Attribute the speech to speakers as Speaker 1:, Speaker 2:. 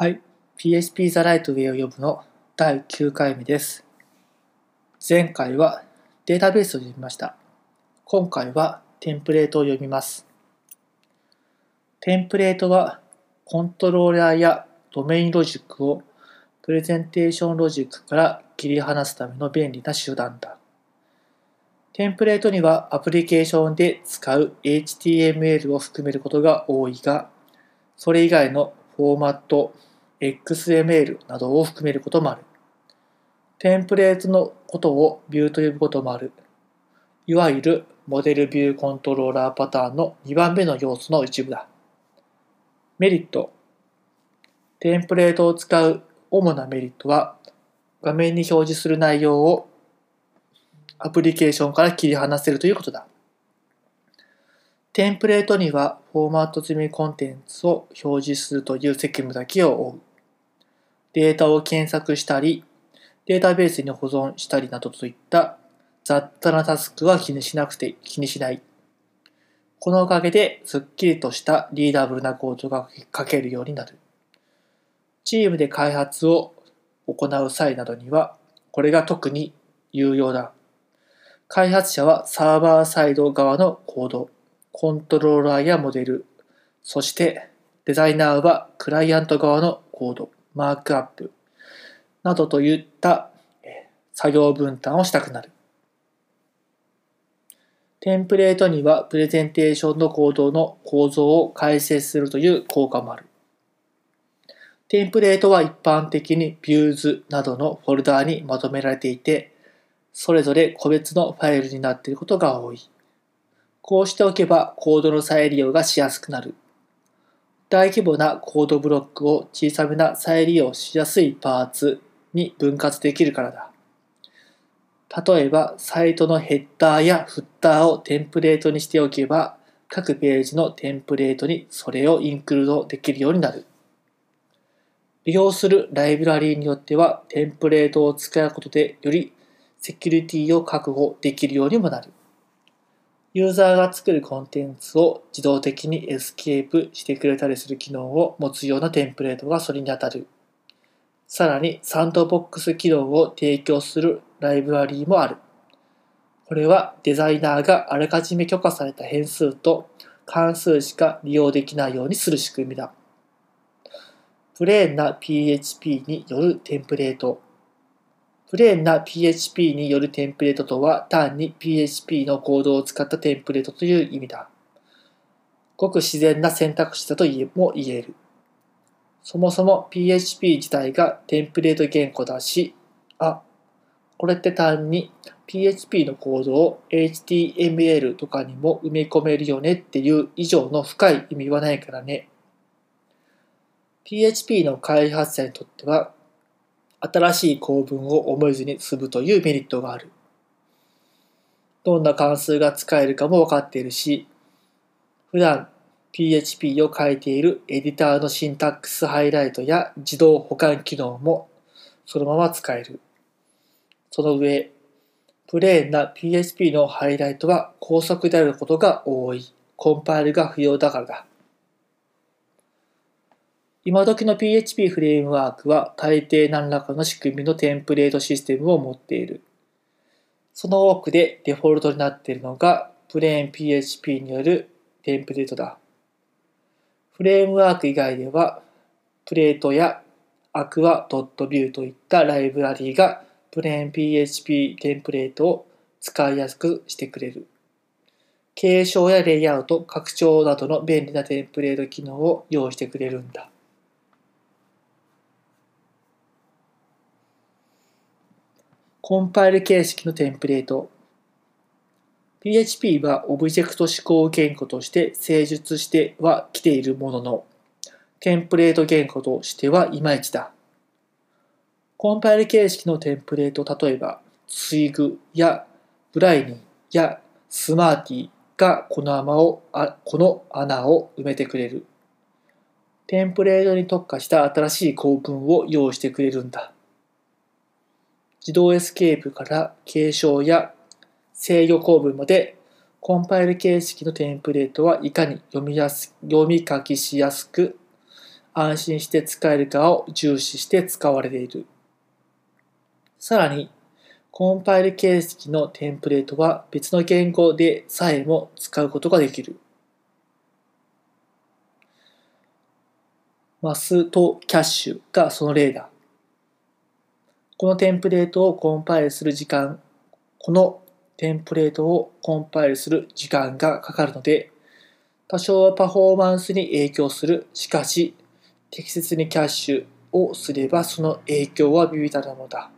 Speaker 1: はい。PHP ザライトウェイを呼ぶの第9回目です。前回はデータベースを読みました。今回はテンプレートを読みます。テンプレートはコントローラーやドメインロジックをプレゼンテーションロジックから切り離すための便利な手段だ。テンプレートにはアプリケーションで使う HTML を含めることが多いが、それ以外のフォーマット、XML などを含めることもある。テンプレートのことをビューと呼ぶこともある。いわゆるモデルビューコントローラーパターンの2番目の要素の一部だ。メリット。テンプレートを使う主なメリットは、画面に表示する内容をアプリケーションから切り離せるということだ。テンプレートにはフォーマット済みコンテンツを表示するという責務だけを負う。データを検索したり、データベースに保存したりなどといった雑多なタスクは気にしなくて気にしない。このおかげですっきりとしたリーダブルなコードが書けるようになる。チームで開発を行う際などには、これが特に有用だ。開発者はサーバーサイド側のコード、コントローラーやモデル、そしてデザイナーはクライアント側のコード、マークアップなどといった作業分担をしたくなる。テンプレートにはプレゼンテーションのコードの構造を解説するという効果もある。テンプレートは一般的に Views などのフォルダーにまとめられていて、それぞれ個別のファイルになっていることが多い。こうしておけばコードの再利用がしやすくなる。大規模なコードブロックを小さめな再利用しやすいパーツに分割できるからだ。例えば、サイトのヘッダーやフッターをテンプレートにしておけば、各ページのテンプレートにそれをインクルードできるようになる。利用するライブラリーによっては、テンプレートを使うことでよりセキュリティを確保できるようにもなる。ユーザーが作るコンテンツを自動的にエスケープしてくれたりする機能を持つようなテンプレートがそれに当たる。さらにサンドボックス機能を提供するライブラリーもある。これはデザイナーがあらかじめ許可された変数と関数しか利用できないようにする仕組みだ。プレーンな PHP によるテンプレート。プレーンな PHP によるテンプレートとは単に PHP のコードを使ったテンプレートという意味だ。ごく自然な選択肢だとも言える。そもそも PHP 自体がテンプレート言語だし、あ、これって単に PHP のコードを HTML とかにも埋め込めるよねっていう以上の深い意味はないからね。PHP の開発者にとっては新しい構文を思えずに済むというメリットがある。どんな関数が使えるかも分かっているし、普段 PHP を書いているエディターのシンタックスハイライトや自動保管機能もそのまま使える。その上、プレーンな PHP のハイライトは高速であることが多い。コンパイルが不要だからだ。今時の PHP フレームワークは大抵何らかの仕組みのテンプレートシステムを持っている。その多くでデフォルトになっているのがプレーン PHP によるテンプレートだ。フレームワーク以外ではプレートや aqua.view といったライブラリーがプレーン PHP テンプレートを使いやすくしてくれる。継承やレイアウト、拡張などの便利なテンプレート機能を用意してくれるんだ。コンパイル形式のテンプレート。PHP はオブジェクト指向言語として成熟してはきているものの、テンプレート言語としてはいまいちだ。コンパイル形式のテンプレート、例えば、ツイグやブライニーやスマーティがこの穴をあこの穴を埋めてくれる。テンプレートに特化した新しい構文を用意してくれるんだ。自動エスケープから継承や制御構文までコンパイル形式のテンプレートはいかに読みやす読み書きしやすく安心して使えるかを重視して使われている。さらに、コンパイル形式のテンプレートは別の言語でさえも使うことができる。マスとキャッシュがその例だ。このテンプレートをコンパイルする時間、このテンプレートをコンパイルする時間がかかるので、多少はパフォーマンスに影響する。しかし、適切にキャッシュをすればその影響は微々たるものだ。